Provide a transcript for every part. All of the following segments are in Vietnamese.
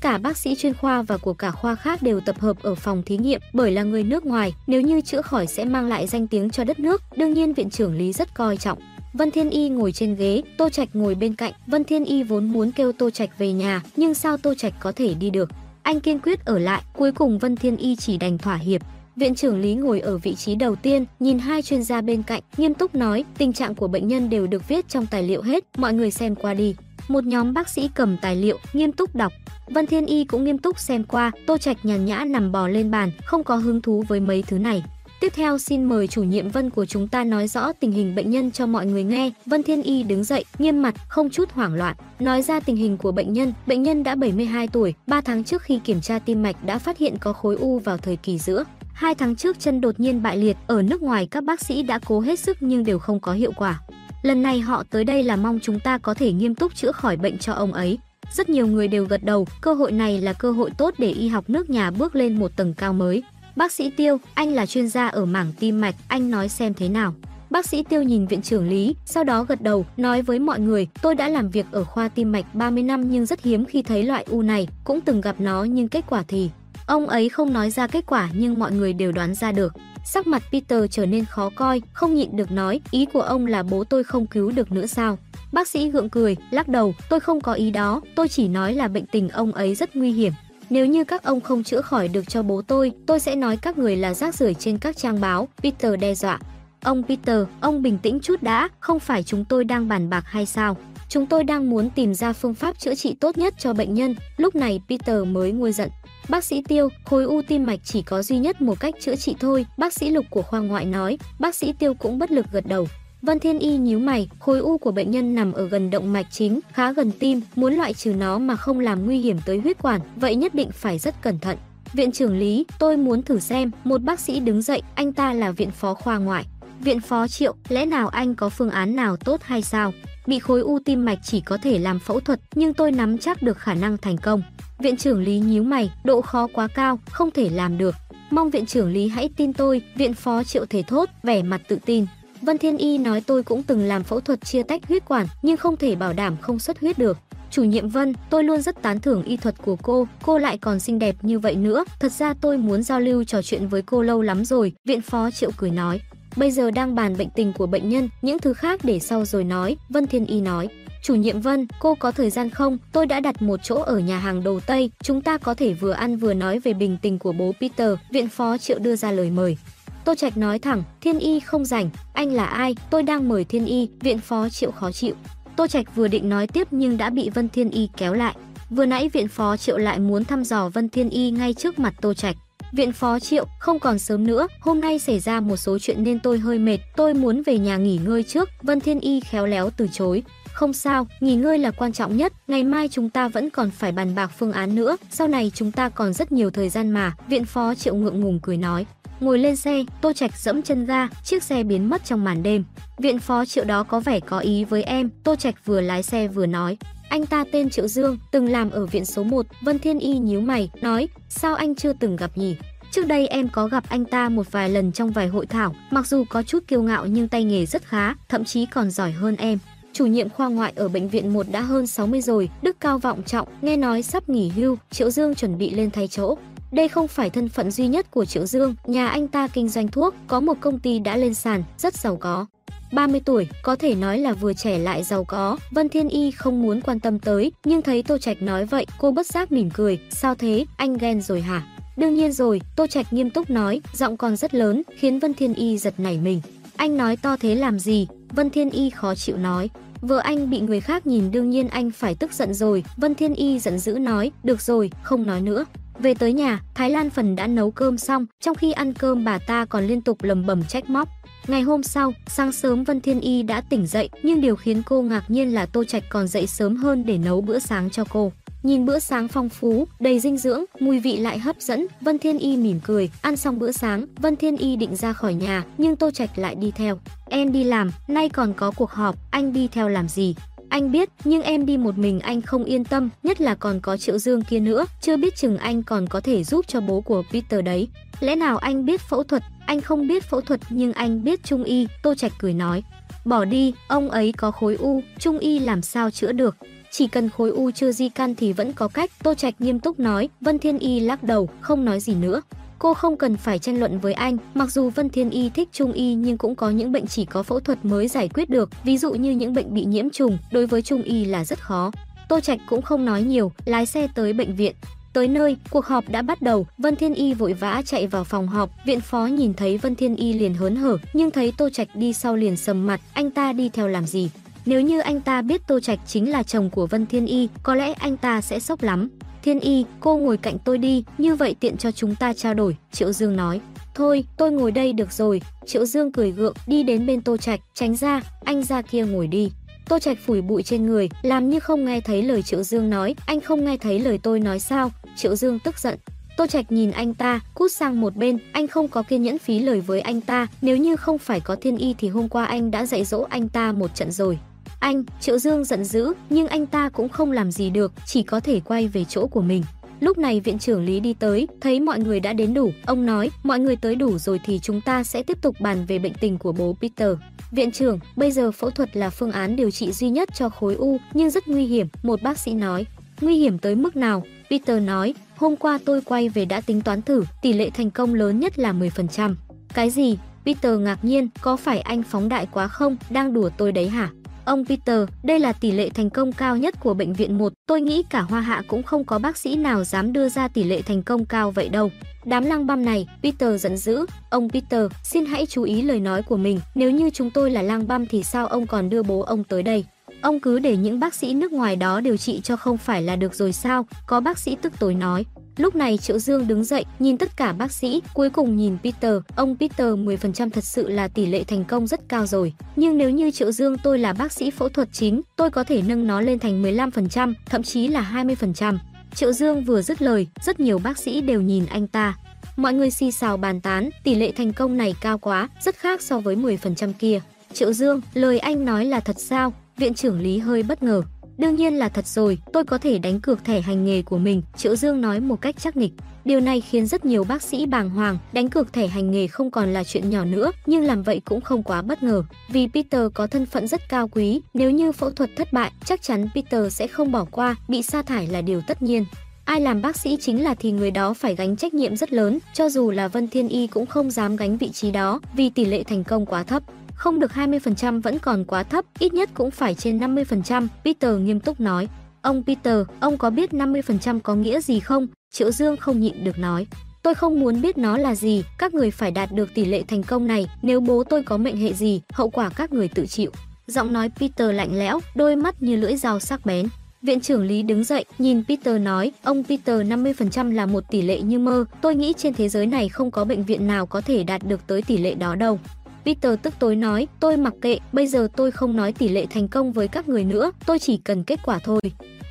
Tất cả bác sĩ chuyên khoa và của cả khoa khác đều tập hợp ở phòng thí nghiệm bởi là người nước ngoài, nếu như chữa khỏi sẽ mang lại danh tiếng cho đất nước, đương nhiên viện trưởng Lý rất coi trọng. Vân Thiên Y ngồi trên ghế, Tô Trạch ngồi bên cạnh. Vân Thiên Y vốn muốn kêu Tô Trạch về nhà, nhưng sao Tô Trạch có thể đi được? Anh kiên quyết ở lại, cuối cùng Vân Thiên Y chỉ đành thỏa hiệp. Viện trưởng Lý ngồi ở vị trí đầu tiên, nhìn hai chuyên gia bên cạnh, nghiêm túc nói, tình trạng của bệnh nhân đều được viết trong tài liệu hết, mọi người xem qua đi. Một nhóm bác sĩ cầm tài liệu, nghiêm túc đọc. Vân Thiên Y cũng nghiêm túc xem qua, Tô Trạch nhàn nhã nằm bò lên bàn, không có hứng thú với mấy thứ này. Tiếp theo xin mời chủ nhiệm Vân của chúng ta nói rõ tình hình bệnh nhân cho mọi người nghe. Vân Thiên Y đứng dậy, nghiêm mặt, không chút hoảng loạn, nói ra tình hình của bệnh nhân. Bệnh nhân đã 72 tuổi, 3 tháng trước khi kiểm tra tim mạch đã phát hiện có khối u vào thời kỳ giữa. Hai tháng trước chân đột nhiên bại liệt, ở nước ngoài các bác sĩ đã cố hết sức nhưng đều không có hiệu quả. Lần này họ tới đây là mong chúng ta có thể nghiêm túc chữa khỏi bệnh cho ông ấy. Rất nhiều người đều gật đầu, cơ hội này là cơ hội tốt để y học nước nhà bước lên một tầng cao mới. Bác sĩ Tiêu, anh là chuyên gia ở mảng tim mạch, anh nói xem thế nào. Bác sĩ Tiêu nhìn viện trưởng Lý, sau đó gật đầu, nói với mọi người, tôi đã làm việc ở khoa tim mạch 30 năm nhưng rất hiếm khi thấy loại u này, cũng từng gặp nó nhưng kết quả thì... Ông ấy không nói ra kết quả nhưng mọi người đều đoán ra được. Sắc mặt Peter trở nên khó coi, không nhịn được nói, ý của ông là bố tôi không cứu được nữa sao? Bác sĩ gượng cười, lắc đầu, tôi không có ý đó, tôi chỉ nói là bệnh tình ông ấy rất nguy hiểm. Nếu như các ông không chữa khỏi được cho bố tôi, tôi sẽ nói các người là rác rưởi trên các trang báo, Peter đe dọa. Ông Peter, ông bình tĩnh chút đã, không phải chúng tôi đang bàn bạc hay sao? Chúng tôi đang muốn tìm ra phương pháp chữa trị tốt nhất cho bệnh nhân. Lúc này Peter mới nguôi giận. Bác sĩ Tiêu, khối u tim mạch chỉ có duy nhất một cách chữa trị thôi, bác sĩ Lục của khoa ngoại nói. Bác sĩ Tiêu cũng bất lực gật đầu. Vân Thiên Y nhíu mày, khối u của bệnh nhân nằm ở gần động mạch chính, khá gần tim, muốn loại trừ nó mà không làm nguy hiểm tới huyết quản, vậy nhất định phải rất cẩn thận. Viện trưởng Lý, tôi muốn thử xem, một bác sĩ đứng dậy, anh ta là viện phó khoa ngoại. Viện phó Triệu, lẽ nào anh có phương án nào tốt hay sao? Bị khối u tim mạch chỉ có thể làm phẫu thuật, nhưng tôi nắm chắc được khả năng thành công. Viện trưởng Lý nhíu mày, độ khó quá cao, không thể làm được. Mong viện trưởng Lý hãy tin tôi, viện phó Triệu thể thốt, vẻ mặt tự tin. Vân Thiên Y nói tôi cũng từng làm phẫu thuật chia tách huyết quản, nhưng không thể bảo đảm không xuất huyết được. Chủ nhiệm Vân, tôi luôn rất tán thưởng y thuật của cô, cô lại còn xinh đẹp như vậy nữa. Thật ra tôi muốn giao lưu trò chuyện với cô lâu lắm rồi, viện phó Triệu cười nói. Bây giờ đang bàn bệnh tình của bệnh nhân, những thứ khác để sau rồi nói, Vân Thiên Y nói. Chủ nhiệm Vân, cô có thời gian không? Tôi đã đặt một chỗ ở nhà hàng đầu Tây, chúng ta có thể vừa ăn vừa nói về bình tình của bố Peter, viện phó Triệu đưa ra lời mời. Tô Trạch nói thẳng, Thiên Y không rảnh, anh là ai? Tôi đang mời Thiên Y, viện phó Triệu khó chịu. Tô Trạch vừa định nói tiếp nhưng đã bị Vân Thiên Y kéo lại. Vừa nãy viện phó Triệu lại muốn thăm dò Vân Thiên Y ngay trước mặt Tô Trạch. Viện phó Triệu, không còn sớm nữa, hôm nay xảy ra một số chuyện nên tôi hơi mệt, tôi muốn về nhà nghỉ ngơi trước. Vân Thiên Y khéo léo từ chối. Không sao, nghỉ ngơi là quan trọng nhất, ngày mai chúng ta vẫn còn phải bàn bạc phương án nữa, sau này chúng ta còn rất nhiều thời gian mà, viện phó Triệu ngượng ngùng cười nói. Ngồi lên xe, Tô Trạch dẫm chân ga, chiếc xe biến mất trong màn đêm. Viện phó Triệu đó có vẻ có ý với em, Tô Trạch vừa lái xe vừa nói. Anh ta tên Triệu Dương, từng làm ở viện số 1, Vân Thiên Y nhíu mày, nói, sao anh chưa từng gặp nhỉ? Trước đây em có gặp anh ta một vài lần trong vài hội thảo, mặc dù có chút kiêu ngạo nhưng tay nghề rất khá, thậm chí còn giỏi hơn em. Chủ nhiệm khoa ngoại ở bệnh viện 1 đã hơn 60 rồi, đức cao vọng trọng, nghe nói sắp nghỉ hưu, Triệu Dương chuẩn bị lên thay chỗ. Đây không phải thân phận duy nhất của Triệu Dương, nhà anh ta kinh doanh thuốc, có một công ty đã lên sàn, rất giàu có. 30 tuổi, có thể nói là vừa trẻ lại giàu có, Vân Thiên Y không muốn quan tâm tới, nhưng thấy Tô Trạch nói vậy, cô bất giác mỉm cười, sao thế, anh ghen rồi hả? Đương nhiên rồi, Tô Trạch nghiêm túc nói, giọng còn rất lớn, khiến Vân Thiên Y giật nảy mình. Anh nói to thế làm gì? Vân Thiên Y khó chịu nói. Vợ anh bị người khác nhìn đương nhiên anh phải tức giận rồi. Vân Thiên Y giận dữ nói, được rồi, không nói nữa. Về tới nhà, Thái Lan Phần đã nấu cơm xong, trong khi ăn cơm bà ta còn liên tục lầm bầm trách móc. Ngày hôm sau, sáng sớm Vân Thiên Y đã tỉnh dậy, nhưng điều khiến cô ngạc nhiên là Tô Trạch còn dậy sớm hơn để nấu bữa sáng cho cô. Nhìn bữa sáng phong phú, đầy dinh dưỡng, mùi vị lại hấp dẫn, Vân Thiên Y mỉm cười, ăn xong bữa sáng, Vân Thiên Y định ra khỏi nhà, nhưng Tô Trạch lại đi theo. Em đi làm, nay còn có cuộc họp, anh đi theo làm gì? Anh biết, nhưng em đi một mình anh không yên tâm, nhất là còn có Triệu Dương kia nữa, chưa biết chừng anh còn có thể giúp cho bố của Peter đấy. Lẽ nào anh biết phẫu thuật? Anh không biết phẫu thuật nhưng anh biết trung y, Tô Trạch cười nói. Bỏ đi, ông ấy có khối u, trung y làm sao chữa được. chỉ cần khối u chưa di căn thì vẫn có cách, Tô Trạch nghiêm túc nói, Vân Thiên Y lắc đầu, không nói gì nữa. Cô không cần phải tranh luận với anh, mặc dù Vân Thiên Y thích Trung Y nhưng cũng có những bệnh chỉ có phẫu thuật mới giải quyết được, ví dụ như những bệnh bị nhiễm trùng, đối với Trung Y là rất khó. Tô Trạch cũng không nói nhiều, lái xe tới bệnh viện. Tới nơi, cuộc họp đã bắt đầu, Vân Thiên Y vội vã chạy vào phòng họp, viện phó nhìn thấy Vân Thiên Y liền hớn hở, nhưng thấy Tô Trạch đi sau liền sầm mặt, anh ta đi theo làm gì? Nếu như anh ta biết Tô Trạch chính là chồng của Vân Thiên Y, có lẽ anh ta sẽ sốc lắm. Thiên Y, cô ngồi cạnh tôi đi, như vậy tiện cho chúng ta trao đổi, Triệu Dương nói. Thôi, tôi ngồi đây được rồi, Triệu Dương cười gượng, đi đến bên Tô Trạch, tránh ra, anh ra kia ngồi đi. Tô Trạch phủi bụi trên người, làm như không nghe thấy lời Triệu Dương nói, anh không nghe thấy lời tôi nói sao? Triệu Dương tức giận. Tô Trạch nhìn anh ta, cút sang một bên, anh không có kiên nhẫn phí lời với anh ta, nếu như không phải có thiên y thì hôm qua anh đã dạy dỗ anh ta một trận rồi. Anh, Triệu Dương giận dữ, nhưng anh ta cũng không làm gì được, chỉ có thể quay về chỗ của mình. Lúc này viện trưởng Lý đi tới, thấy mọi người đã đến đủ, ông nói, mọi người tới đủ rồi thì chúng ta sẽ tiếp tục bàn về bệnh tình của bố Peter. Viện trưởng, bây giờ phẫu thuật là phương án điều trị duy nhất cho khối u, nhưng rất nguy hiểm, một bác sĩ nói. Nguy hiểm tới mức nào? Peter nói, hôm qua tôi quay về đã tính toán thử, tỷ lệ thành công lớn nhất là 10%. Cái gì? Peter ngạc nhiên, có phải anh phóng đại quá không, đang đùa tôi đấy hả? Ông Peter, đây là tỷ lệ thành công cao nhất của bệnh viện 1, tôi nghĩ cả Hoa Hạ cũng không có bác sĩ nào dám đưa ra tỷ lệ thành công cao vậy đâu. Đám lang băm này, Peter giận dữ, ông Peter, xin hãy chú ý lời nói của mình, nếu như chúng tôi là lang băm thì sao ông còn đưa bố ông tới đây? Ông cứ để những bác sĩ nước ngoài đó điều trị cho không phải là được rồi sao? Có bác sĩ tức tối nói. Lúc này Triệu Dương đứng dậy, nhìn tất cả bác sĩ, cuối cùng nhìn Peter, ông Peter 10% thật sự là tỷ lệ thành công rất cao rồi. Nhưng nếu như Triệu Dương tôi là bác sĩ phẫu thuật chính, tôi có thể nâng nó lên thành 15%, thậm chí là 20%. Triệu Dương vừa dứt lời, rất nhiều bác sĩ đều nhìn anh ta. Mọi người xì xào bàn tán, tỷ lệ thành công này cao quá, rất khác so với 10% kia. Triệu Dương, lời anh nói là thật sao? Viện trưởng Lý hơi bất ngờ. Đương nhiên là thật rồi, tôi có thể đánh cược thẻ hành nghề của mình, Triệu Dương nói một cách chắc nịch. Điều này khiến rất nhiều bác sĩ bàng hoàng, đánh cược thẻ hành nghề không còn là chuyện nhỏ nữa, nhưng làm vậy cũng không quá bất ngờ. Vì Peter có thân phận rất cao quý, nếu như phẫu thuật thất bại, chắc chắn Peter sẽ không bỏ qua, bị sa thải là điều tất nhiên. Ai làm bác sĩ chính là thì người đó phải gánh trách nhiệm rất lớn, cho dù là Vân Thiên Y cũng không dám gánh vị trí đó vì tỷ lệ thành công quá thấp không được 20% vẫn còn quá thấp, ít nhất cũng phải trên 50%, Peter nghiêm túc nói. Ông Peter, ông có biết 50% có nghĩa gì không? Triệu Dương không nhịn được nói. Tôi không muốn biết nó là gì, các người phải đạt được tỷ lệ thành công này, nếu bố tôi có mệnh hệ gì, hậu quả các người tự chịu. Giọng nói Peter lạnh lẽo, đôi mắt như lưỡi dao sắc bén. Viện trưởng Lý đứng dậy, nhìn Peter nói, ông Peter 50% là một tỷ lệ như mơ, tôi nghĩ trên thế giới này không có bệnh viện nào có thể đạt được tới tỷ lệ đó đâu. Peter tức tối nói, tôi mặc kệ, bây giờ tôi không nói tỷ lệ thành công với các người nữa, tôi chỉ cần kết quả thôi.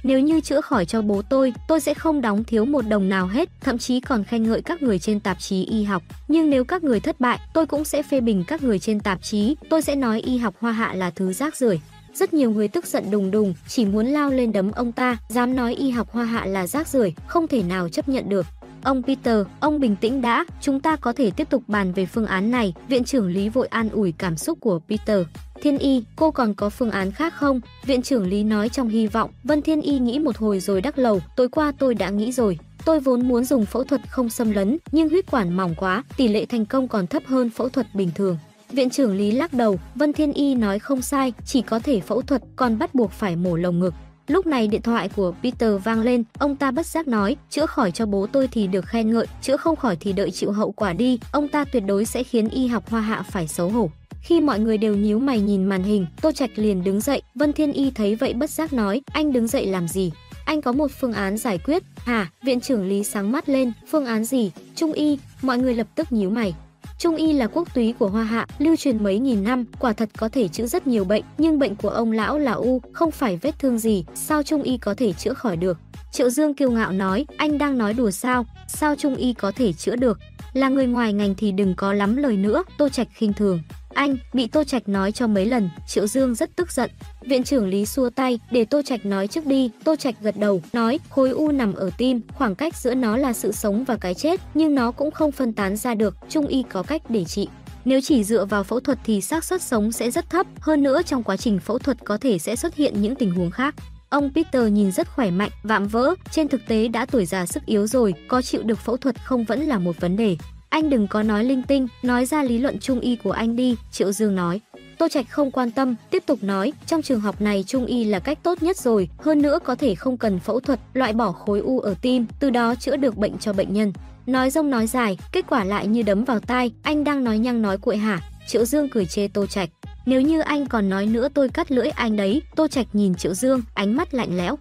Nếu như chữa khỏi cho bố tôi, tôi sẽ không đóng thiếu một đồng nào hết, thậm chí còn khen ngợi các người trên tạp chí y học. Nhưng nếu các người thất bại, tôi cũng sẽ phê bình các người trên tạp chí, tôi sẽ nói y học hoa hạ là thứ rác rưởi. Rất nhiều người tức giận đùng đùng, chỉ muốn lao lên đấm ông ta, dám nói y học hoa hạ là rác rưởi, không thể nào chấp nhận được. Ông Peter, ông bình tĩnh đã, chúng ta có thể tiếp tục bàn về phương án này. Viện trưởng Lý vội an ủi cảm xúc của Peter. Thiên Y, cô còn có phương án khác không? Viện trưởng Lý nói trong hy vọng. Vân Thiên Y nghĩ một hồi rồi đắc lầu. Tối qua tôi đã nghĩ rồi. Tôi vốn muốn dùng phẫu thuật không xâm lấn, nhưng huyết quản mỏng quá, tỷ lệ thành công còn thấp hơn phẫu thuật bình thường. Viện trưởng Lý lắc đầu, Vân Thiên Y nói không sai, chỉ có thể phẫu thuật, còn bắt buộc phải mổ lồng ngực. Lúc này điện thoại của Peter vang lên, ông ta bất giác nói, chữa khỏi cho bố tôi thì được khen ngợi, chữa không khỏi thì đợi chịu hậu quả đi, ông ta tuyệt đối sẽ khiến y học hoa hạ phải xấu hổ. Khi mọi người đều nhíu mày nhìn màn hình, Tô Trạch liền đứng dậy, Vân Thiên Y thấy vậy bất giác nói, anh đứng dậy làm gì? Anh có một phương án giải quyết. Hả? Viện trưởng Lý sáng mắt lên, phương án gì? Trung y, mọi người lập tức nhíu mày. Trung y là quốc túy của Hoa Hạ, lưu truyền mấy nghìn năm, quả thật có thể chữa rất nhiều bệnh, nhưng bệnh của ông lão là u, không phải vết thương gì, sao Trung y có thể chữa khỏi được? Triệu Dương kiêu ngạo nói, anh đang nói đùa sao? Sao Trung y có thể chữa được? Là người ngoài ngành thì đừng có lắm lời nữa, Tô Trạch khinh thường. Anh, bị Tô Trạch nói cho mấy lần, Triệu Dương rất tức giận. Viện trưởng Lý xua tay, để Tô Trạch nói trước đi. Tô Trạch gật đầu, nói, khối u nằm ở tim, khoảng cách giữa nó là sự sống và cái chết, nhưng nó cũng không phân tán ra được, trung y có cách để trị. Nếu chỉ dựa vào phẫu thuật thì xác suất sống sẽ rất thấp, hơn nữa trong quá trình phẫu thuật có thể sẽ xuất hiện những tình huống khác. Ông Peter nhìn rất khỏe mạnh, vạm vỡ, trên thực tế đã tuổi già sức yếu rồi, có chịu được phẫu thuật không vẫn là một vấn đề. Anh đừng có nói linh tinh, nói ra lý luận trung y của anh đi, Triệu Dương nói. Tô Trạch không quan tâm, tiếp tục nói, trong trường học này trung y là cách tốt nhất rồi, hơn nữa có thể không cần phẫu thuật, loại bỏ khối u ở tim, từ đó chữa được bệnh cho bệnh nhân. Nói rông nói dài, kết quả lại như đấm vào tai, anh đang nói nhăng nói cuội hả? Triệu Dương cười chê Tô Trạch. Nếu như anh còn nói nữa tôi cắt lưỡi anh đấy. Tô Trạch nhìn Triệu Dương, ánh mắt lạnh lẽo.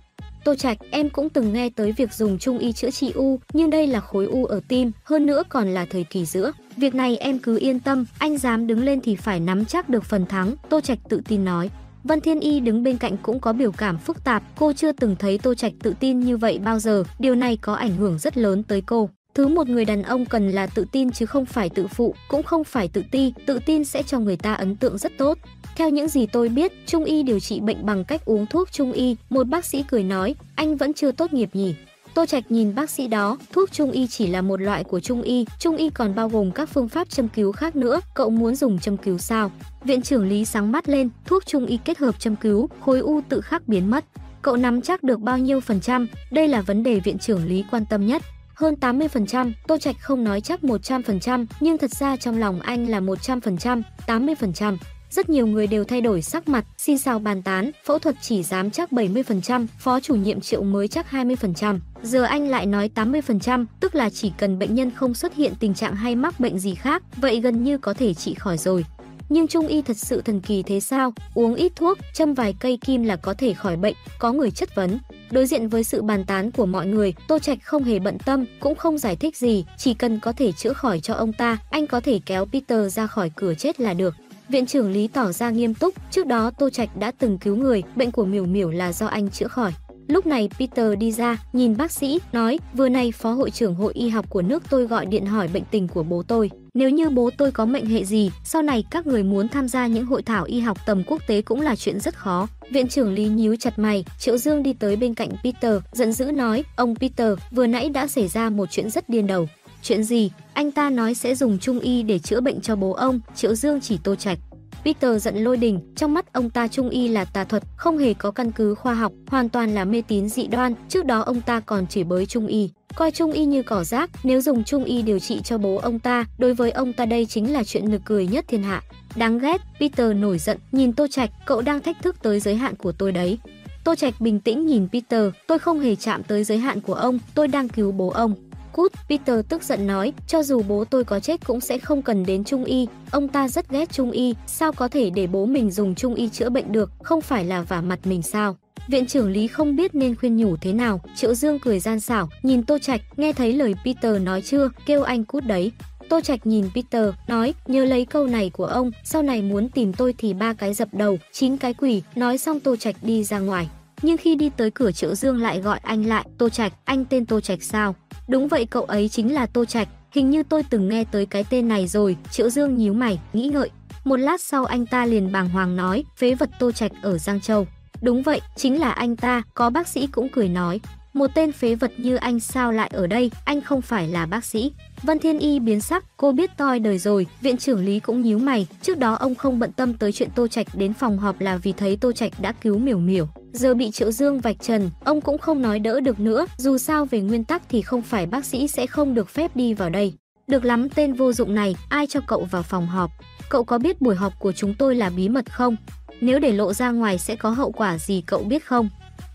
Tô Trạch, em cũng từng nghe tới việc dùng trung y chữa trị u, nhưng đây là khối u ở tim, hơn nữa còn là thời kỳ giữa. Việc này em cứ yên tâm, anh dám đứng lên thì phải nắm chắc được phần thắng, Tô Trạch tự tin nói. Vân Thiên Y đứng bên cạnh cũng có biểu cảm phức tạp, cô chưa từng thấy Tô Trạch tự tin như vậy bao giờ, điều này có ảnh hưởng rất lớn tới cô. Thứ một người đàn ông cần là tự tin chứ không phải tự phụ, cũng không phải tự ti, tự tin sẽ cho người ta ấn tượng rất tốt. Theo những gì tôi biết, Trung y điều trị bệnh bằng cách uống thuốc Trung y, một bác sĩ cười nói, anh vẫn chưa tốt nghiệp nhỉ. Tô Trạch nhìn bác sĩ đó, thuốc Trung y chỉ là một loại của Trung y, Trung y còn bao gồm các phương pháp châm cứu khác nữa, cậu muốn dùng châm cứu sao? Viện trưởng Lý sáng mắt lên, thuốc Trung y kết hợp châm cứu, khối u tự khắc biến mất. Cậu nắm chắc được bao nhiêu phần trăm? Đây là vấn đề viện trưởng Lý quan tâm nhất hơn 80%, Tô Trạch không nói chắc 100%, nhưng thật ra trong lòng anh là 100%, 80%. Rất nhiều người đều thay đổi sắc mặt, xin sao bàn tán, phẫu thuật chỉ dám chắc 70%, phó chủ nhiệm Triệu mới chắc 20%. Giờ anh lại nói 80%, tức là chỉ cần bệnh nhân không xuất hiện tình trạng hay mắc bệnh gì khác, vậy gần như có thể trị khỏi rồi. Nhưng trung y thật sự thần kỳ thế sao? Uống ít thuốc, châm vài cây kim là có thể khỏi bệnh, có người chất vấn. Đối diện với sự bàn tán của mọi người, Tô Trạch không hề bận tâm, cũng không giải thích gì, chỉ cần có thể chữa khỏi cho ông ta, anh có thể kéo Peter ra khỏi cửa chết là được. Viện trưởng Lý tỏ ra nghiêm túc, trước đó Tô Trạch đã từng cứu người, bệnh của Miểu Miểu là do anh chữa khỏi. Lúc này Peter đi ra, nhìn bác sĩ, nói, vừa nay phó hội trưởng hội y học của nước tôi gọi điện hỏi bệnh tình của bố tôi. Nếu như bố tôi có mệnh hệ gì, sau này các người muốn tham gia những hội thảo y học tầm quốc tế cũng là chuyện rất khó. Viện trưởng Lý nhíu chặt mày, Triệu Dương đi tới bên cạnh Peter, giận dữ nói, ông Peter, vừa nãy đã xảy ra một chuyện rất điên đầu. Chuyện gì? Anh ta nói sẽ dùng trung y để chữa bệnh cho bố ông, Triệu Dương chỉ tô trạch. Peter giận lôi đình, trong mắt ông ta trung y là tà thuật, không hề có căn cứ khoa học, hoàn toàn là mê tín dị đoan, trước đó ông ta còn chửi bới trung y, coi trung y như cỏ rác, nếu dùng trung y điều trị cho bố ông ta, đối với ông ta đây chính là chuyện nực cười nhất thiên hạ. Đáng ghét, Peter nổi giận, nhìn Tô Trạch, cậu đang thách thức tới giới hạn của tôi đấy. Tô Trạch bình tĩnh nhìn Peter, tôi không hề chạm tới giới hạn của ông, tôi đang cứu bố ông. Cút, Peter tức giận nói, cho dù bố tôi có chết cũng sẽ không cần đến trung y, ông ta rất ghét trung y, sao có thể để bố mình dùng trung y chữa bệnh được, không phải là vả mặt mình sao? Viện trưởng Lý không biết nên khuyên nhủ thế nào, Triệu Dương cười gian xảo, nhìn Tô Trạch, nghe thấy lời Peter nói chưa, kêu anh cút đấy. Tô Trạch nhìn Peter, nói, nhớ lấy câu này của ông, sau này muốn tìm tôi thì ba cái dập đầu, chín cái quỷ, nói xong Tô Trạch đi ra ngoài. Nhưng khi đi tới cửa Triệu Dương lại gọi anh lại, Tô Trạch, anh tên Tô Trạch sao? Đúng vậy cậu ấy chính là Tô Trạch, hình như tôi từng nghe tới cái tên này rồi, Triệu Dương nhíu mày, nghĩ ngợi. Một lát sau anh ta liền bàng hoàng nói, phế vật Tô Trạch ở Giang Châu. Đúng vậy, chính là anh ta, có bác sĩ cũng cười nói. Một tên phế vật như anh sao lại ở đây, anh không phải là bác sĩ. Vân Thiên Y biến sắc, cô biết toi đời rồi, viện trưởng Lý cũng nhíu mày, trước đó ông không bận tâm tới chuyện Tô Trạch đến phòng họp là vì thấy Tô Trạch đã cứu Miểu Miểu. Giờ bị Triệu Dương vạch trần, ông cũng không nói đỡ được nữa, dù sao về nguyên tắc thì không phải bác sĩ sẽ không được phép đi vào đây. Được lắm tên vô dụng này, ai cho cậu vào phòng họp? Cậu có biết buổi họp của chúng tôi là bí mật không? Nếu để lộ ra ngoài sẽ có hậu quả gì cậu biết không?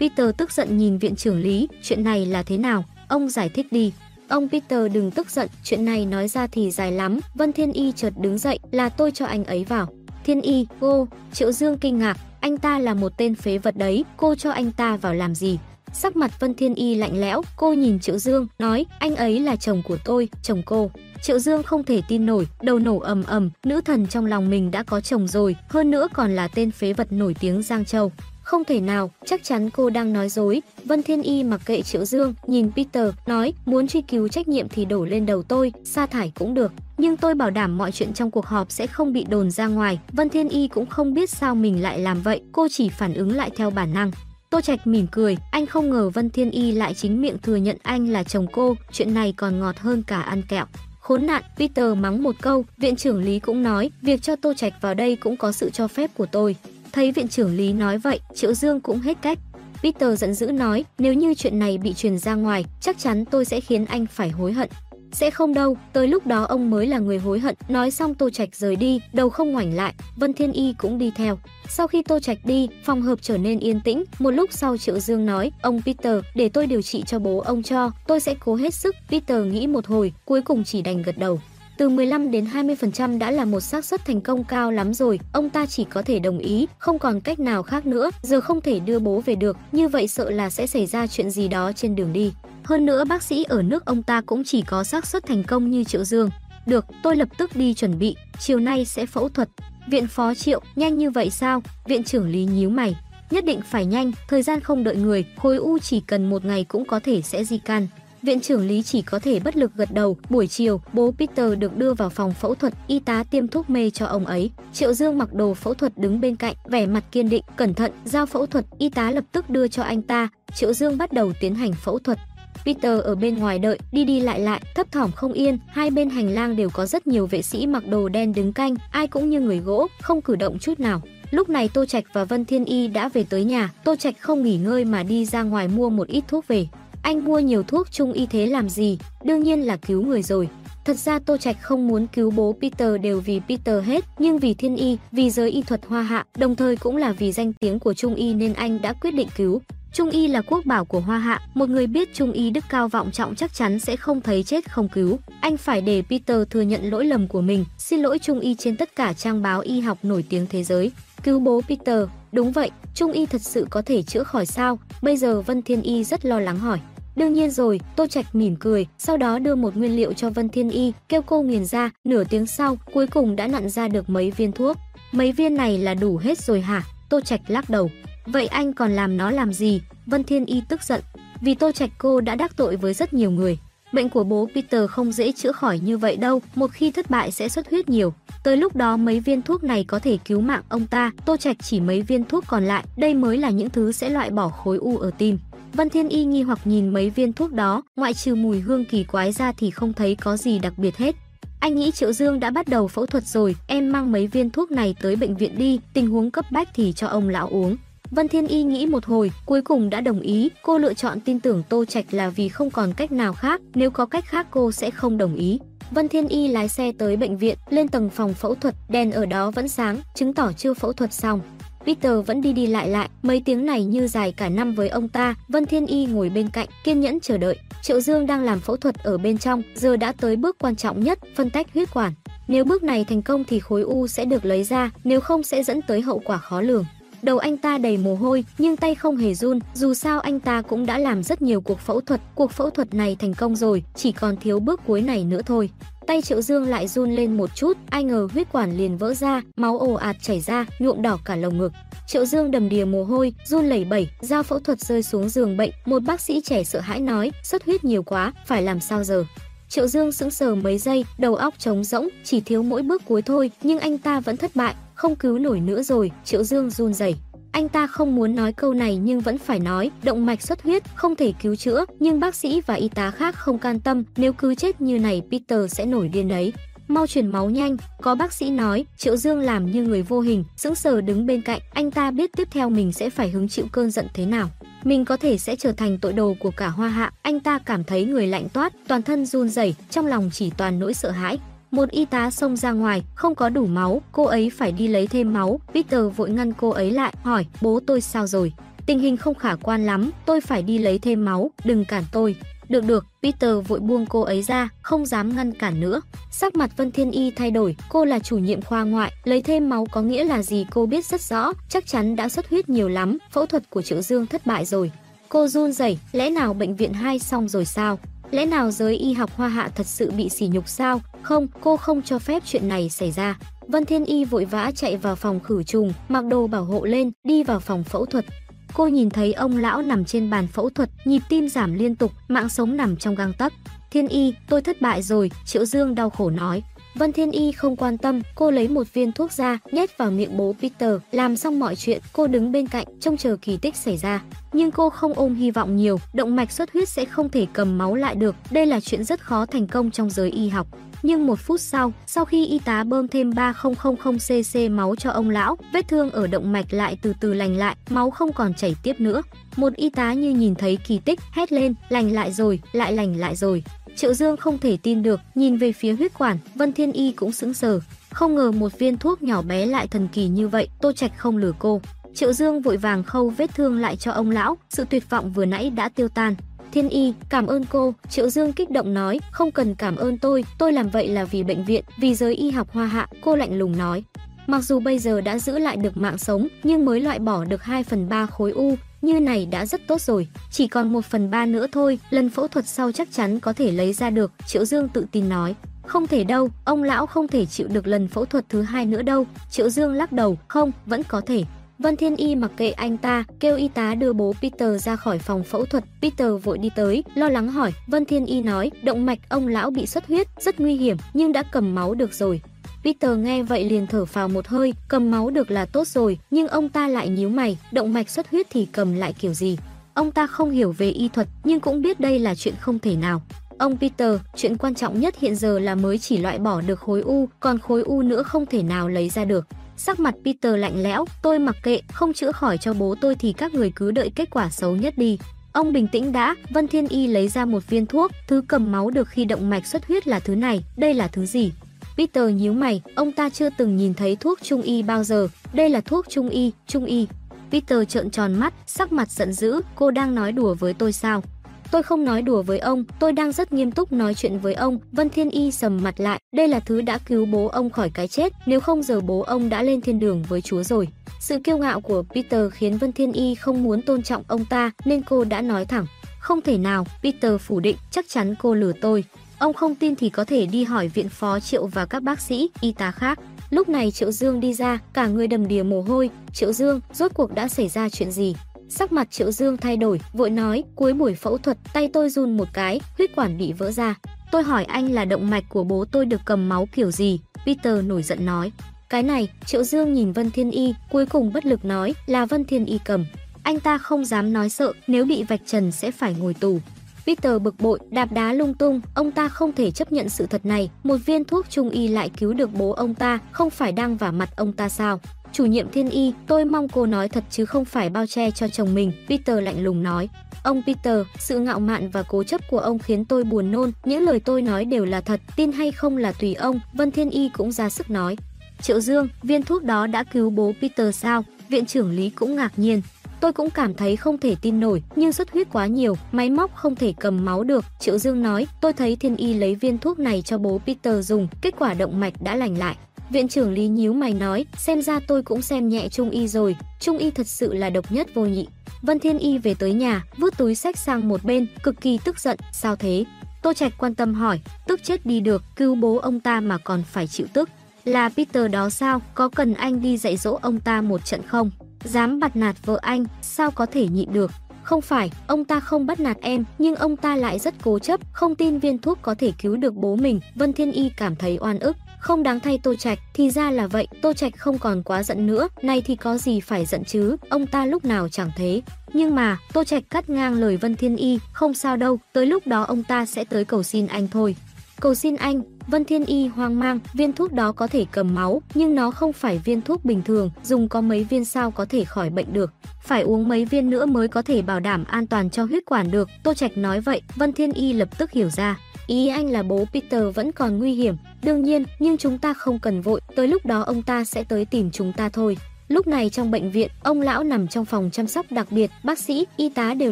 Peter tức giận nhìn viện trưởng Lý, chuyện này là thế nào? Ông giải thích đi. Ông Peter đừng tức giận, chuyện này nói ra thì dài lắm. Vân Thiên Y chợt đứng dậy, là tôi cho anh ấy vào. Thiên Y, cô. Triệu Dương kinh ngạc, anh ta là một tên phế vật đấy, cô cho anh ta vào làm gì? Sắc mặt Vân Thiên Y lạnh lẽo, cô nhìn Triệu Dương, nói, anh ấy là chồng của tôi, chồng cô. Triệu Dương không thể tin nổi, đầu nổ ầm ầm, nữ thần trong lòng mình đã có chồng rồi, hơn nữa còn là tên phế vật nổi tiếng Giang Châu. Không thể nào, chắc chắn cô đang nói dối. Vân Thiên Y mặc kệ Triệu Dương, nhìn Peter, nói, muốn truy cứu trách nhiệm thì đổ lên đầu tôi, sa thải cũng được. Nhưng tôi bảo đảm mọi chuyện trong cuộc họp sẽ không bị đồn ra ngoài. Vân Thiên Y cũng không biết sao mình lại làm vậy, cô chỉ phản ứng lại theo bản năng. Tô Trạch mỉm cười, anh không ngờ Vân Thiên Y lại chính miệng thừa nhận anh là chồng cô, chuyện này còn ngọt hơn cả ăn kẹo. Khốn nạn, Peter mắng một câu, viện trưởng Lý cũng nói, việc cho Tô Trạch vào đây cũng có sự cho phép của tôi. Thấy viện trưởng Lý nói vậy, Triệu Dương cũng hết cách. Peter giận dữ nói, nếu như chuyện này bị truyền ra ngoài, chắc chắn tôi sẽ khiến anh phải hối hận. Sẽ không đâu, tới lúc đó ông mới là người hối hận. Nói xong Tô Trạch rời đi, đầu không ngoảnh lại, Vân Thiên Y cũng đi theo. Sau khi Tô Trạch đi, phòng hợp trở nên yên tĩnh. Một lúc sau Triệu Dương nói, ông Peter, để tôi điều trị cho bố ông cho, tôi sẽ cố hết sức. Peter nghĩ một hồi, cuối cùng chỉ đành gật đầu. Từ 15 đến 20% đã là một xác suất thành công cao lắm rồi, ông ta chỉ có thể đồng ý, không còn cách nào khác nữa, giờ không thể đưa bố về được, như vậy sợ là sẽ xảy ra chuyện gì đó trên đường đi. Hơn nữa bác sĩ ở nước ông ta cũng chỉ có xác suất thành công như Triệu Dương. Được, tôi lập tức đi chuẩn bị, chiều nay sẽ phẫu thuật. Viện phó Triệu, nhanh như vậy sao? Viện trưởng Lý nhíu mày. Nhất định phải nhanh, thời gian không đợi người, khối u chỉ cần một ngày cũng có thể sẽ di can. Viện trưởng Lý chỉ có thể bất lực gật đầu. Buổi chiều, bố Peter được đưa vào phòng phẫu thuật, y tá tiêm thuốc mê cho ông ấy. Triệu Dương mặc đồ phẫu thuật đứng bên cạnh, vẻ mặt kiên định, cẩn thận, giao phẫu thuật, y tá lập tức đưa cho anh ta. Triệu Dương bắt đầu tiến hành phẫu thuật. Peter ở bên ngoài đợi, đi đi lại lại, thấp thỏm không yên, hai bên hành lang đều có rất nhiều vệ sĩ mặc đồ đen đứng canh, ai cũng như người gỗ, không cử động chút nào. Lúc này Tô Trạch và Vân Thiên Y đã về tới nhà, Tô Trạch không nghỉ ngơi mà đi ra ngoài mua một ít thuốc về. Anh mua nhiều thuốc trung y thế làm gì? Đương nhiên là cứu người rồi. Thật ra Tô Trạch không muốn cứu bố Peter đều vì Peter hết, nhưng vì thiên y, vì giới y thuật hoa hạ, đồng thời cũng là vì danh tiếng của Trung y nên anh đã quyết định cứu. Trung y là quốc bảo của Hoa Hạ, một người biết Trung y đức cao vọng trọng chắc chắn sẽ không thấy chết không cứu. Anh phải để Peter thừa nhận lỗi lầm của mình, xin lỗi Trung y trên tất cả trang báo y học nổi tiếng thế giới. Cứu bố Peter, đúng vậy, Trung y thật sự có thể chữa khỏi sao? Bây giờ Vân Thiên Y rất lo lắng hỏi. Đương nhiên rồi, Tô Trạch mỉm cười, sau đó đưa một nguyên liệu cho Vân Thiên Y, kêu cô nghiền ra, nửa tiếng sau, cuối cùng đã nặn ra được mấy viên thuốc. Mấy viên này là đủ hết rồi hả? Tô Trạch lắc đầu. Vậy anh còn làm nó làm gì? Vân Thiên Y tức giận, vì Tô Trạch cô đã đắc tội với rất nhiều người. Bệnh của bố Peter không dễ chữa khỏi như vậy đâu, một khi thất bại sẽ xuất huyết nhiều. Tới lúc đó mấy viên thuốc này có thể cứu mạng ông ta, Tô Trạch chỉ mấy viên thuốc còn lại, đây mới là những thứ sẽ loại bỏ khối u ở tim. Vân Thiên Y nghi hoặc nhìn mấy viên thuốc đó, ngoại trừ mùi hương kỳ quái ra thì không thấy có gì đặc biệt hết. Anh nghĩ Triệu Dương đã bắt đầu phẫu thuật rồi, em mang mấy viên thuốc này tới bệnh viện đi, tình huống cấp bách thì cho ông lão uống. Vân Thiên Y nghĩ một hồi, cuối cùng đã đồng ý, cô lựa chọn tin tưởng Tô Trạch là vì không còn cách nào khác, nếu có cách khác cô sẽ không đồng ý. Vân Thiên Y lái xe tới bệnh viện, lên tầng phòng phẫu thuật, đèn ở đó vẫn sáng, chứng tỏ chưa phẫu thuật xong. Peter vẫn đi đi lại lại, mấy tiếng này như dài cả năm với ông ta. Vân Thiên Y ngồi bên cạnh, kiên nhẫn chờ đợi. Triệu Dương đang làm phẫu thuật ở bên trong, giờ đã tới bước quan trọng nhất, phân tách huyết quản. Nếu bước này thành công thì khối u sẽ được lấy ra, nếu không sẽ dẫn tới hậu quả khó lường. Đầu anh ta đầy mồ hôi, nhưng tay không hề run, dù sao anh ta cũng đã làm rất nhiều cuộc phẫu thuật, cuộc phẫu thuật này thành công rồi, chỉ còn thiếu bước cuối này nữa thôi. Tay Triệu Dương lại run lên một chút, ai ngờ huyết quản liền vỡ ra, máu ồ ạt chảy ra, nhuộm đỏ cả lồng ngực. Triệu Dương đầm đìa mồ hôi, run lẩy bẩy, dao phẫu thuật rơi xuống giường bệnh, một bác sĩ trẻ sợ hãi nói, xuất huyết nhiều quá, phải làm sao giờ? Triệu Dương sững sờ mấy giây, đầu óc trống rỗng, chỉ thiếu mỗi bước cuối thôi, nhưng anh ta vẫn thất bại, không cứu nổi nữa rồi, Triệu Dương run rẩy. Anh ta không muốn nói câu này nhưng vẫn phải nói, động mạch xuất huyết không thể cứu chữa, nhưng bác sĩ và y tá khác không can tâm, nếu cứ chết như này Peter sẽ nổi điên đấy. Mau truyền máu nhanh, có bác sĩ nói, Triệu Dương làm như người vô hình, sững sờ đứng bên cạnh, anh ta biết tiếp theo mình sẽ phải hứng chịu cơn giận thế nào. Mình có thể sẽ trở thành tội đồ của cả hoa hạ, anh ta cảm thấy người lạnh toát, toàn thân run rẩy, trong lòng chỉ toàn nỗi sợ hãi. Một y tá xông ra ngoài, không có đủ máu, cô ấy phải đi lấy thêm máu. Peter vội ngăn cô ấy lại, hỏi, bố tôi sao rồi? Tình hình không khả quan lắm, tôi phải đi lấy thêm máu, đừng cản tôi. Được được, Peter vội buông cô ấy ra, không dám ngăn cản nữa. Sắc mặt Vân Thiên Y thay đổi, cô là chủ nhiệm khoa ngoại, lấy thêm máu có nghĩa là gì cô biết rất rõ, chắc chắn đã xuất huyết nhiều lắm, phẫu thuật của Triệu Dương thất bại rồi. Cô run rẩy, lẽ nào bệnh viện 2 xong rồi sao? Lẽ nào giới y học hoa hạ thật sự bị sỉ nhục sao? Không, cô không cho phép chuyện này xảy ra. Vân Thiên Y vội vã chạy vào phòng khử trùng, mặc đồ bảo hộ lên, đi vào phòng phẫu thuật. Cô nhìn thấy ông lão nằm trên bàn phẫu thuật, nhịp tim giảm liên tục, mạng sống nằm trong gang tấc. Thiên Y, tôi thất bại rồi, Triệu Dương đau khổ nói. Vân Thiên Y không quan tâm, cô lấy một viên thuốc ra, nhét vào miệng bố Peter, làm xong mọi chuyện, cô đứng bên cạnh, trông chờ kỳ tích xảy ra. Nhưng cô không ôm hy vọng nhiều, động mạch xuất huyết sẽ không thể cầm máu lại được, đây là chuyện rất khó thành công trong giới y học. nhưng một phút sau, sau khi y tá bơm thêm 3000cc máu cho ông lão, vết thương ở động mạch lại từ từ lành lại, máu không còn chảy tiếp nữa. Một y tá như nhìn thấy kỳ tích, hét lên, lành lại rồi, lại lành lại rồi. Triệu Dương không thể tin được, nhìn về phía huyết quản, Vân Thiên Y cũng sững sờ. Không ngờ một viên thuốc nhỏ bé lại thần kỳ như vậy, Tô Trạch không lừa cô. Triệu Dương vội vàng khâu vết thương lại cho ông lão, sự tuyệt vọng vừa nãy đã tiêu tan. Thiên Y, cảm ơn cô, Triệu Dương kích động nói, không cần cảm ơn tôi, tôi làm vậy là vì bệnh viện, vì giới y học hoa hạ, cô lạnh lùng nói. Mặc dù bây giờ đã giữ lại được mạng sống, nhưng mới loại bỏ được 2 phần 3 khối u, như này đã rất tốt rồi, chỉ còn 1 phần 3 nữa thôi, lần phẫu thuật sau chắc chắn có thể lấy ra được, Triệu Dương tự tin nói. Không thể đâu, ông lão không thể chịu được lần phẫu thuật thứ hai nữa đâu, Triệu Dương lắc đầu, không, vẫn có thể. Vân Thiên Y mặc kệ anh ta, kêu y tá đưa bố Peter ra khỏi phòng phẫu thuật. Peter vội đi tới, lo lắng hỏi. Vân Thiên Y nói, động mạch ông lão bị xuất huyết, rất nguy hiểm, nhưng đã cầm máu được rồi. Peter nghe vậy liền thở phào một hơi, cầm máu được là tốt rồi, nhưng ông ta lại nhíu mày, động mạch xuất huyết thì cầm lại kiểu gì? Ông ta không hiểu về y thuật, nhưng cũng biết đây là chuyện không thể nào. Ông Peter, chuyện quan trọng nhất hiện giờ là mới chỉ loại bỏ được khối u, còn khối u nữa không thể nào lấy ra được. Sắc mặt Peter lạnh lẽo, tôi mặc kệ, không chữa khỏi cho bố tôi thì các người cứ đợi kết quả xấu nhất đi. Ông bình tĩnh đã, Vân Thiên Y lấy ra một viên thuốc, thứ cầm máu được khi động mạch xuất huyết là thứ này, đây là thứ gì? Peter nhíu mày, ông ta chưa từng nhìn thấy thuốc trung y bao giờ, đây là thuốc trung y, trung y. Peter trợn tròn mắt, sắc mặt giận dữ, cô đang nói đùa với tôi sao? Tôi không nói đùa với ông, tôi đang rất nghiêm túc nói chuyện với ông. Vân Thiên Y sầm mặt lại, đây là thứ đã cứu bố ông khỏi cái chết, nếu không giờ bố ông đã lên thiên đường với Chúa rồi. Sự kiêu ngạo của Peter khiến Vân Thiên Y không muốn tôn trọng ông ta, nên cô đã nói thẳng. Không thể nào, Peter phủ định, chắc chắn cô lừa tôi. Ông không tin thì có thể đi hỏi viện phó Triệu và các bác sĩ, y tá khác. Lúc này Triệu Dương đi ra, cả người đầm đìa mồ hôi. Triệu Dương, rốt cuộc đã xảy ra chuyện gì? Sắc mặt Triệu Dương thay đổi, vội nói, cuối buổi phẫu thuật, tay tôi run một cái, huyết quản bị vỡ ra. Tôi hỏi anh là động mạch của bố tôi được cầm máu kiểu gì? Peter nổi giận nói. Cái này, Triệu Dương nhìn Vân Thiên Y, cuối cùng bất lực nói là Vân Thiên Y cầm. Anh ta không dám nói sợ, nếu bị vạch trần sẽ phải ngồi tù. Peter bực bội, đạp đá lung tung, ông ta không thể chấp nhận sự thật này, một viên thuốc trung y lại cứu được bố ông ta, không phải đang vả mặt ông ta sao? Chủ nhiệm Thiên Y, tôi mong cô nói thật chứ không phải bao che cho chồng mình, Peter lạnh lùng nói. Ông Peter, sự ngạo mạn và cố chấp của ông khiến tôi buồn nôn, những lời tôi nói đều là thật, tin hay không là tùy ông, Vân Thiên Y cũng ra sức nói. Triệu Dương, viên thuốc đó đã cứu bố Peter sao? Viện trưởng Lý cũng ngạc nhiên. Tôi cũng cảm thấy không thể tin nổi, nhưng xuất huyết quá nhiều, máy móc không thể cầm máu được. Triệu Dương nói, tôi thấy Thiên Y lấy viên thuốc này cho bố Peter dùng, kết quả động mạch đã lành lại. Viện trưởng Lý nhíu mày nói, xem ra tôi cũng xem nhẹ Trung Y rồi, Trung Y thật sự là độc nhất vô nhị. Vân Thiên Y về tới nhà, vứt túi sách sang một bên, cực kỳ tức giận, sao thế? Tô Trạch quan tâm hỏi, tức chết đi được, cứu bố ông ta mà còn phải chịu tức. Là Peter đó sao, có cần anh đi dạy dỗ ông ta một trận không? Dám bắt nạt vợ anh, sao có thể nhịn được? Không phải, ông ta không bắt nạt em, nhưng ông ta lại rất cố chấp, không tin viên thuốc có thể cứu được bố mình. Vân Thiên Y cảm thấy oan ức. Không đáng thay Tô Trạch, thì ra là vậy, Tô Trạch không còn quá giận nữa, này thì có gì phải giận chứ, ông ta lúc nào chẳng thế. Nhưng mà, Tô Trạch cắt ngang lời Vân Thiên Y, không sao đâu, tới lúc đó ông ta sẽ tới cầu xin anh thôi. Cầu xin anh, Vân Thiên Y hoang mang, viên thuốc đó có thể cầm máu, nhưng nó không phải viên thuốc bình thường, dùng có mấy viên sao có thể khỏi bệnh được. Phải uống mấy viên nữa mới có thể bảo đảm an toàn cho huyết quản được. Tô Trạch nói vậy, Vân Thiên Y lập tức hiểu ra. Ý anh là bố Peter vẫn còn nguy hiểm, đương nhiên, nhưng chúng ta không cần vội, tới lúc đó ông ta sẽ tới tìm chúng ta thôi. Lúc này trong bệnh viện, ông lão nằm trong phòng chăm sóc đặc biệt, bác sĩ, y tá đều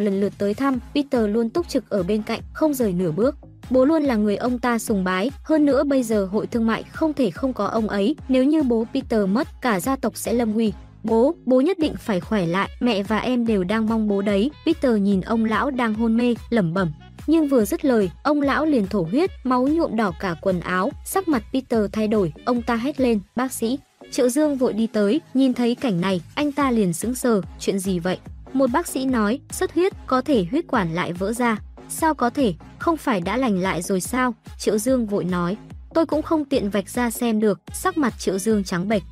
lần lượt tới thăm, Peter luôn túc trực ở bên cạnh, không rời nửa bước. Bố luôn là người ông ta sùng bái, hơn nữa bây giờ hội thương mại không thể không có ông ấy, nếu như bố Peter mất, cả gia tộc sẽ lâm nguy. Bố, bố nhất định phải khỏe lại, mẹ và em đều đang mong bố đấy. Peter nhìn ông lão đang hôn mê, lẩm bẩm. Nhưng vừa dứt lời, ông lão liền thổ huyết, máu nhuộm đỏ cả quần áo, sắc mặt Peter thay đổi, ông ta hét lên, bác sĩ. Triệu Dương vội đi tới, nhìn thấy cảnh này, anh ta liền sững sờ, chuyện gì vậy? Một bác sĩ nói, xuất huyết, có thể huyết quản lại vỡ ra. Sao có thể, không phải đã lành lại rồi sao? Triệu Dương vội nói, tôi cũng không tiện vạch ra xem được, sắc mặt Triệu Dương trắng bệch.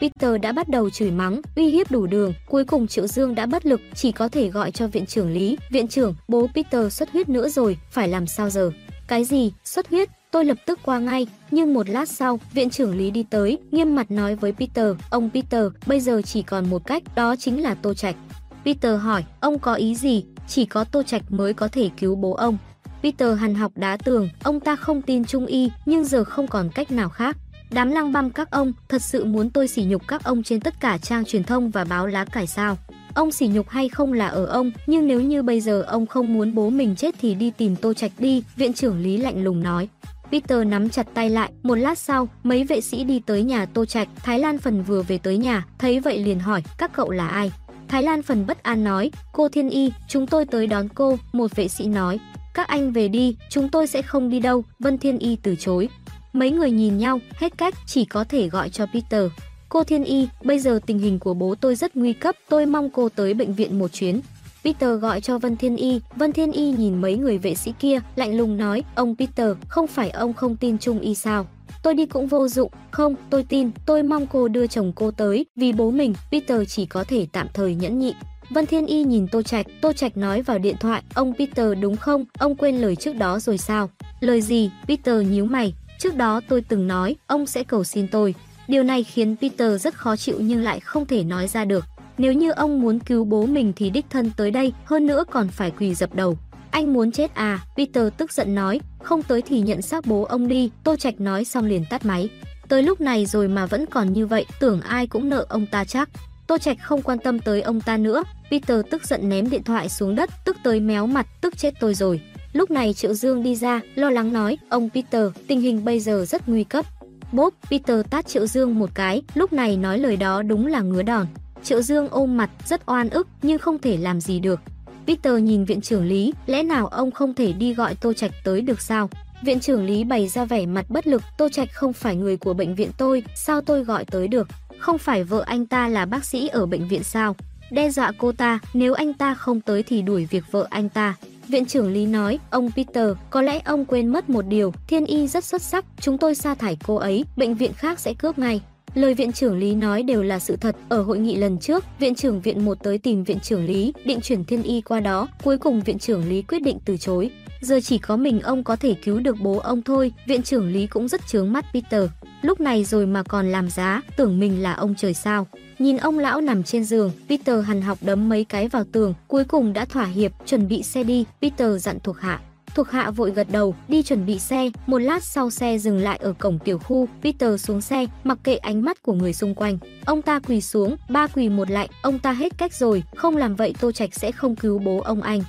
Peter đã bắt đầu chửi mắng, uy hiếp đủ đường, cuối cùng Triệu Dương đã bất lực, chỉ có thể gọi cho viện trưởng Lý. Viện trưởng, bố Peter xuất huyết nữa rồi, phải làm sao giờ? Cái gì? Xuất huyết? tôi lập tức qua ngay, nhưng một lát sau, viện trưởng Lý đi tới, nghiêm mặt nói với Peter, ông Peter, bây giờ chỉ còn một cách, đó chính là Tô Trạch. Peter hỏi, ông có ý gì? Chỉ có Tô Trạch mới có thể cứu bố ông. Peter hằn học đá tường, ông ta không tin Trung Y, nhưng giờ không còn cách nào khác. Đám lăng băm các ông, thật sự muốn tôi sỉ nhục các ông trên tất cả trang truyền thông và báo lá cải sao? Ông sỉ nhục hay không là ở ông, nhưng nếu như bây giờ ông không muốn bố mình chết thì đi tìm Tô Trạch đi, viện trưởng Lý lạnh lùng nói. Peter nắm chặt tay lại, một lát sau, mấy vệ sĩ đi tới nhà Tô Trạch, Thái Lan Phần vừa về tới nhà, thấy vậy liền hỏi, các cậu là ai? Thái Lan Phần bất an nói, cô Thiên Y, chúng tôi tới đón cô, một vệ sĩ nói, các anh về đi, chúng tôi sẽ không đi đâu, Vân Thiên Y từ chối. Mấy người nhìn nhau, hết cách, chỉ có thể gọi cho Peter. Cô Thiên Y, bây giờ tình hình của bố tôi rất nguy cấp, tôi mong cô tới bệnh viện một chuyến. Peter gọi cho Vân Thiên Y, Vân Thiên Y nhìn mấy người vệ sĩ kia, lạnh lùng nói, ông Peter, không phải ông không tin Trung Y sao? Tôi đi cũng vô dụng, không, tôi tin, tôi mong cô đưa chồng cô tới, vì bố mình, Peter chỉ có thể tạm thời nhẫn nhịn. Vân Thiên Y nhìn Tô Trạch, Tô Trạch nói vào điện thoại, ông Peter đúng không, ông quên lời trước đó rồi sao? Lời gì? Peter nhíu mày, trước đó tôi từng nói, ông sẽ cầu xin tôi. Điều này khiến Peter rất khó chịu nhưng lại không thể nói ra được. Nếu như ông muốn cứu bố mình thì đích thân tới đây, hơn nữa còn phải quỳ dập đầu. Anh muốn chết à? Peter tức giận nói, không tới thì nhận xác bố ông đi, Tô Trạch nói xong liền tắt máy. Tới lúc này rồi mà vẫn còn như vậy, tưởng ai cũng nợ ông ta chắc. Tô Trạch không quan tâm tới ông ta nữa, Peter tức giận ném điện thoại xuống đất, tức tới méo mặt, tức chết tôi rồi. Lúc này Triệu Dương đi ra, lo lắng nói, ông Peter, tình hình bây giờ rất nguy cấp. Bốp, Peter tát Triệu Dương một cái, lúc này nói lời đó đúng là ngứa đòn. Triệu Dương ôm mặt, rất oan ức, nhưng không thể làm gì được. Peter nhìn viện trưởng Lý, lẽ nào ông không thể đi gọi Tô Trạch tới được sao? Viện trưởng Lý bày ra vẻ mặt bất lực, Tô Trạch không phải người của bệnh viện tôi, sao tôi gọi tới được? Không phải vợ anh ta là bác sĩ ở bệnh viện sao? Đe dọa cô ta, nếu anh ta không tới thì đuổi việc vợ anh ta. Viện trưởng Lý nói, ông Peter, có lẽ ông quên mất một điều, thiên y rất xuất sắc, chúng tôi sa thải cô ấy, bệnh viện khác sẽ cướp ngay. Lời viện trưởng Lý nói đều là sự thật. Ở hội nghị lần trước, viện trưởng viện một tới tìm viện trưởng Lý, định chuyển thiên y qua đó. Cuối cùng viện trưởng Lý quyết định từ chối. Giờ chỉ có mình ông có thể cứu được bố ông thôi. Viện trưởng Lý cũng rất chướng mắt Peter. Lúc này rồi mà còn làm giá, tưởng mình là ông trời sao. Nhìn ông lão nằm trên giường, Peter hằn học đấm mấy cái vào tường, cuối cùng đã thỏa hiệp, chuẩn bị xe đi. Peter dặn thuộc hạ, Thuộc hạ vội gật đầu, đi chuẩn bị xe, một lát sau xe dừng lại ở cổng tiểu khu, Peter xuống xe, mặc kệ ánh mắt của người xung quanh. Ông ta quỳ xuống, ba quỳ một lại, ông ta hết cách rồi, không làm vậy Tô Trạch sẽ không cứu bố ông anh.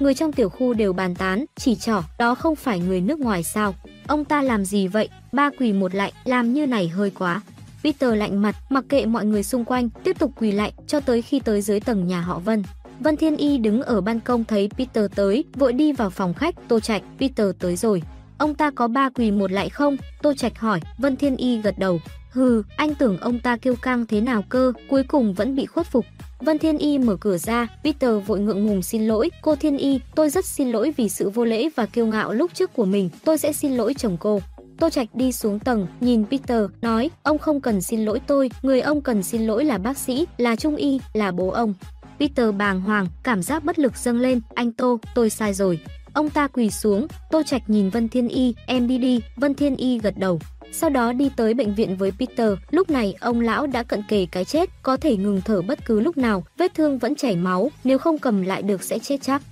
Người trong tiểu khu đều bàn tán, chỉ trỏ, đó không phải người nước ngoài sao? Ông ta làm gì vậy? Ba quỳ một lại, làm như này hơi quá. Peter lạnh mặt, mặc kệ mọi người xung quanh, tiếp tục quỳ lại cho tới khi tới dưới tầng nhà họ Vân. Vân Thiên Y đứng ở ban công thấy Peter tới, vội đi vào phòng khách, Tô Trạch, Peter tới rồi. Ông ta có ba quỳ một lại không? Tô Trạch hỏi, Vân Thiên Y gật đầu. Hừ, anh tưởng ông ta kêu căng thế nào cơ, cuối cùng vẫn bị khuất phục. Vân Thiên Y mở cửa ra, Peter vội ngượng ngùng xin lỗi, cô Thiên Y, tôi rất xin lỗi vì sự vô lễ và kiêu ngạo lúc trước của mình, tôi sẽ xin lỗi chồng cô. Tô Trạch đi xuống tầng, nhìn Peter, nói, ông không cần xin lỗi tôi, người ông cần xin lỗi là bác sĩ, là trung y, là bố ông. Peter bàng hoàng, cảm giác bất lực dâng lên, anh Tô, tôi sai rồi. Ông ta quỳ xuống, Tô Trạch nhìn Vân Thiên Y, em đi đi, Vân Thiên Y gật đầu. Sau đó đi tới bệnh viện với Peter, lúc này ông lão đã cận kề cái chết, có thể ngừng thở bất cứ lúc nào, vết thương vẫn chảy máu, nếu không cầm lại được sẽ chết chắc.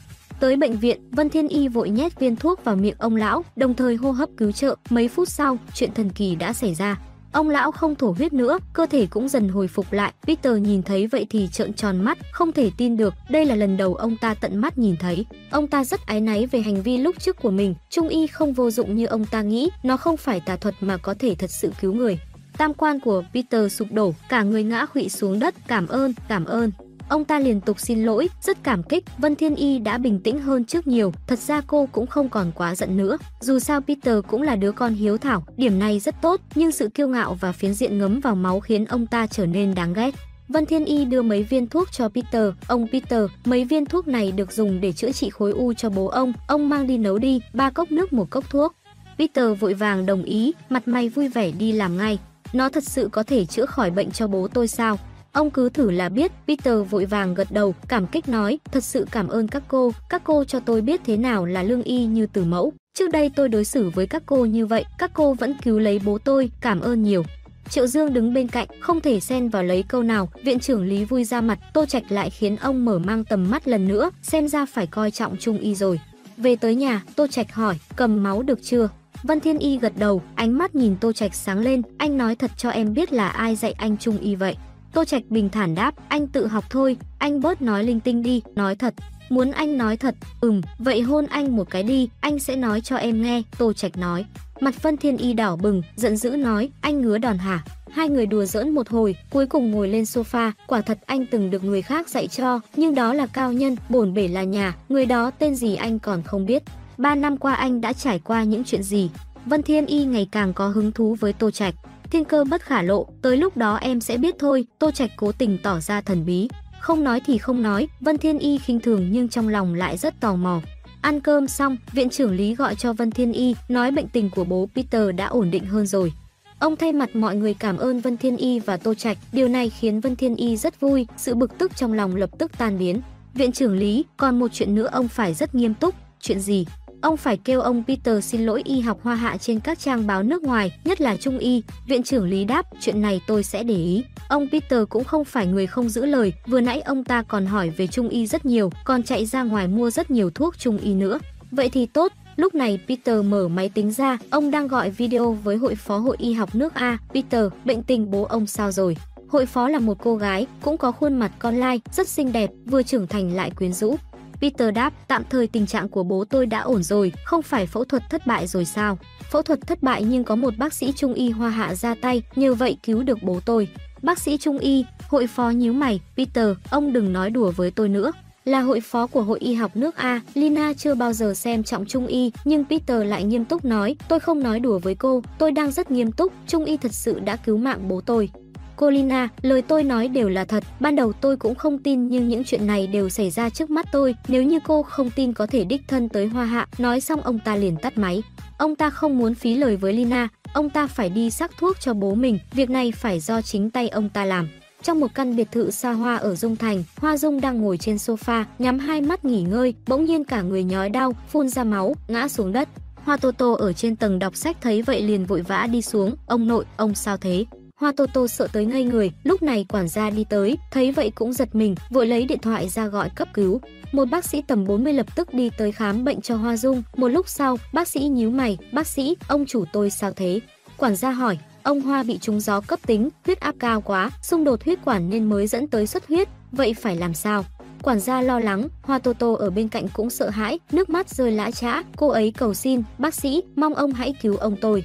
Tới bệnh viện, Vân Thiên Y vội nhét viên thuốc vào miệng ông lão, đồng thời hô hấp cứu trợ. Mấy phút sau, chuyện thần kỳ đã xảy ra. Ông lão không thổ huyết nữa, cơ thể cũng dần hồi phục lại. Peter nhìn thấy vậy thì trợn tròn mắt, không thể tin được, đây là lần đầu ông ta tận mắt nhìn thấy. Ông ta rất ái náy về hành vi lúc trước của mình, trung y không vô dụng như ông ta nghĩ, nó không phải tà thuật mà có thể thật sự cứu người. Tam quan của Peter sụp đổ, cả người ngã khuỵu xuống đất, cảm ơn, cảm ơn. Ông ta liên tục xin lỗi, rất cảm kích, Vân Thiên Y đã bình tĩnh hơn trước nhiều, thật ra cô cũng không còn quá giận nữa. Dù sao Peter cũng là đứa con hiếu thảo, điểm này rất tốt, nhưng sự kiêu ngạo và phiến diện ngấm vào máu khiến ông ta trở nên đáng ghét. Vân Thiên Y đưa mấy viên thuốc cho Peter, ông Peter, mấy viên thuốc này được dùng để chữa trị khối u cho bố ông, ông mang đi nấu đi, ba cốc nước một cốc thuốc. Peter vội vàng đồng ý, mặt mày vui vẻ đi làm ngay. Nó thật sự có thể chữa khỏi bệnh cho bố tôi sao? Ông cứ thử là biết, Peter vội vàng gật đầu, cảm kích nói, thật sự cảm ơn các cô, các cô cho tôi biết thế nào là lương y như từ mẫu. Trước đây tôi đối xử với các cô như vậy, các cô vẫn cứu lấy bố tôi, cảm ơn nhiều. Triệu Dương đứng bên cạnh, không thể xen vào lấy câu nào, viện trưởng Lý vui ra mặt, Tô Trạch lại khiến ông mở mang tầm mắt lần nữa, xem ra phải coi trọng Trung Y rồi. Về tới nhà, Tô Trạch hỏi, cầm máu được chưa? Vân Thiên Y gật đầu, ánh mắt nhìn Tô Trạch sáng lên, anh nói thật cho em biết là ai dạy anh Trung Y vậy. Tô Trạch bình thản đáp, anh tự học thôi, anh bớt nói linh tinh đi, nói thật. Muốn anh nói thật, ừm, vậy hôn anh một cái đi, anh sẽ nói cho em nghe, Tô Trạch nói. Mặt Vân Thiên Y đỏ bừng, giận dữ nói, anh ngứa đòn hả? Hai người đùa giỡn một hồi, cuối cùng ngồi lên sofa, quả thật anh từng được người khác dạy cho, nhưng đó là cao nhân, bổn bể là nhà, người đó tên gì anh còn không biết. Ba năm qua anh đã trải qua những chuyện gì? Vân Thiên Y ngày càng có hứng thú với Tô Trạch. Thiên cơ bất khả lộ, tới lúc đó em sẽ biết thôi, Tô Trạch cố tình tỏ ra thần bí. Không nói thì không nói, Vân Thiên Y khinh thường nhưng trong lòng lại rất tò mò. Ăn cơm xong, viện trưởng Lý gọi cho Vân Thiên Y, nói bệnh tình của bố Peter đã ổn định hơn rồi. Ông thay mặt mọi người cảm ơn Vân Thiên Y và Tô Trạch, điều này khiến Vân Thiên Y rất vui, sự bực tức trong lòng lập tức tan biến. Viện trưởng Lý, còn một chuyện nữa ông phải rất nghiêm túc, chuyện gì? Ông phải kêu ông Peter xin lỗi y học hoa hạ trên các trang báo nước ngoài, nhất là Trung y. Viện trưởng Lý đáp, chuyện này tôi sẽ để ý. Ông Peter cũng không phải người không giữ lời, vừa nãy ông ta còn hỏi về Trung y rất nhiều, còn chạy ra ngoài mua rất nhiều thuốc Trung y nữa. Vậy thì tốt, Lúc này Peter mở máy tính ra, ông đang gọi video với hội phó hội y học nước A. Peter, bệnh tình bố ông sao rồi? Hội phó là một cô gái, cũng có khuôn mặt con lai, rất xinh đẹp, vừa trưởng thành lại quyến rũ. Peter đáp, tạm thời tình trạng của bố tôi đã ổn rồi, không phải phẫu thuật thất bại rồi sao? Phẫu thuật thất bại nhưng có một bác sĩ trung y hoa hạ ra tay, nhờ vậy cứu được bố tôi. Bác sĩ trung y, hội phó nhíu mày, Peter, ông đừng nói đùa với tôi nữa. Là hội phó của hội y học nước A, Lina chưa bao giờ xem trọng Trung y, nhưng Peter lại nghiêm túc nói, tôi không nói đùa với cô, tôi đang rất nghiêm túc, Trung y thật sự đã cứu mạng bố tôi. Cô Lina, lời tôi nói đều là thật, ban đầu tôi cũng không tin nhưng những chuyện này đều xảy ra trước mắt tôi, nếu như cô không tin có thể đích thân tới Hoa Hạ, nói xong ông ta liền tắt máy. Ông ta không muốn phí lời với Lina, ông ta phải đi sắc thuốc cho bố mình, việc này phải do chính tay ông ta làm. Trong một căn biệt thự xa hoa ở Dung Thành, Hoa Dung đang ngồi trên sofa, nhắm hai mắt nghỉ ngơi, bỗng nhiên cả người nhói đau, phun ra máu, ngã xuống đất. Hoa Tô Tô ở trên tầng đọc sách thấy vậy liền vội vã đi xuống, "Ông nội, ông sao thế?" Hoa Tô Tô sợ tới ngây người, lúc này quản gia đi tới, thấy vậy cũng giật mình, vội lấy điện thoại ra gọi cấp cứu. Một bác sĩ tầm 40 lập tức đi tới khám bệnh cho Hoa Dung, một lúc sau, bác sĩ nhíu mày, "Bác sĩ, ông chủ tôi sao thế?" Quản gia hỏi, Ông Hoa bị trúng gió cấp tính, huyết áp cao quá, xung đột huyết quản nên mới dẫn tới xuất huyết, vậy phải làm sao? Quản gia lo lắng, Hoa Tô Tô ở bên cạnh cũng sợ hãi, nước mắt rơi lã chã, cô ấy cầu xin, bác sĩ, mong ông hãy cứu ông tôi.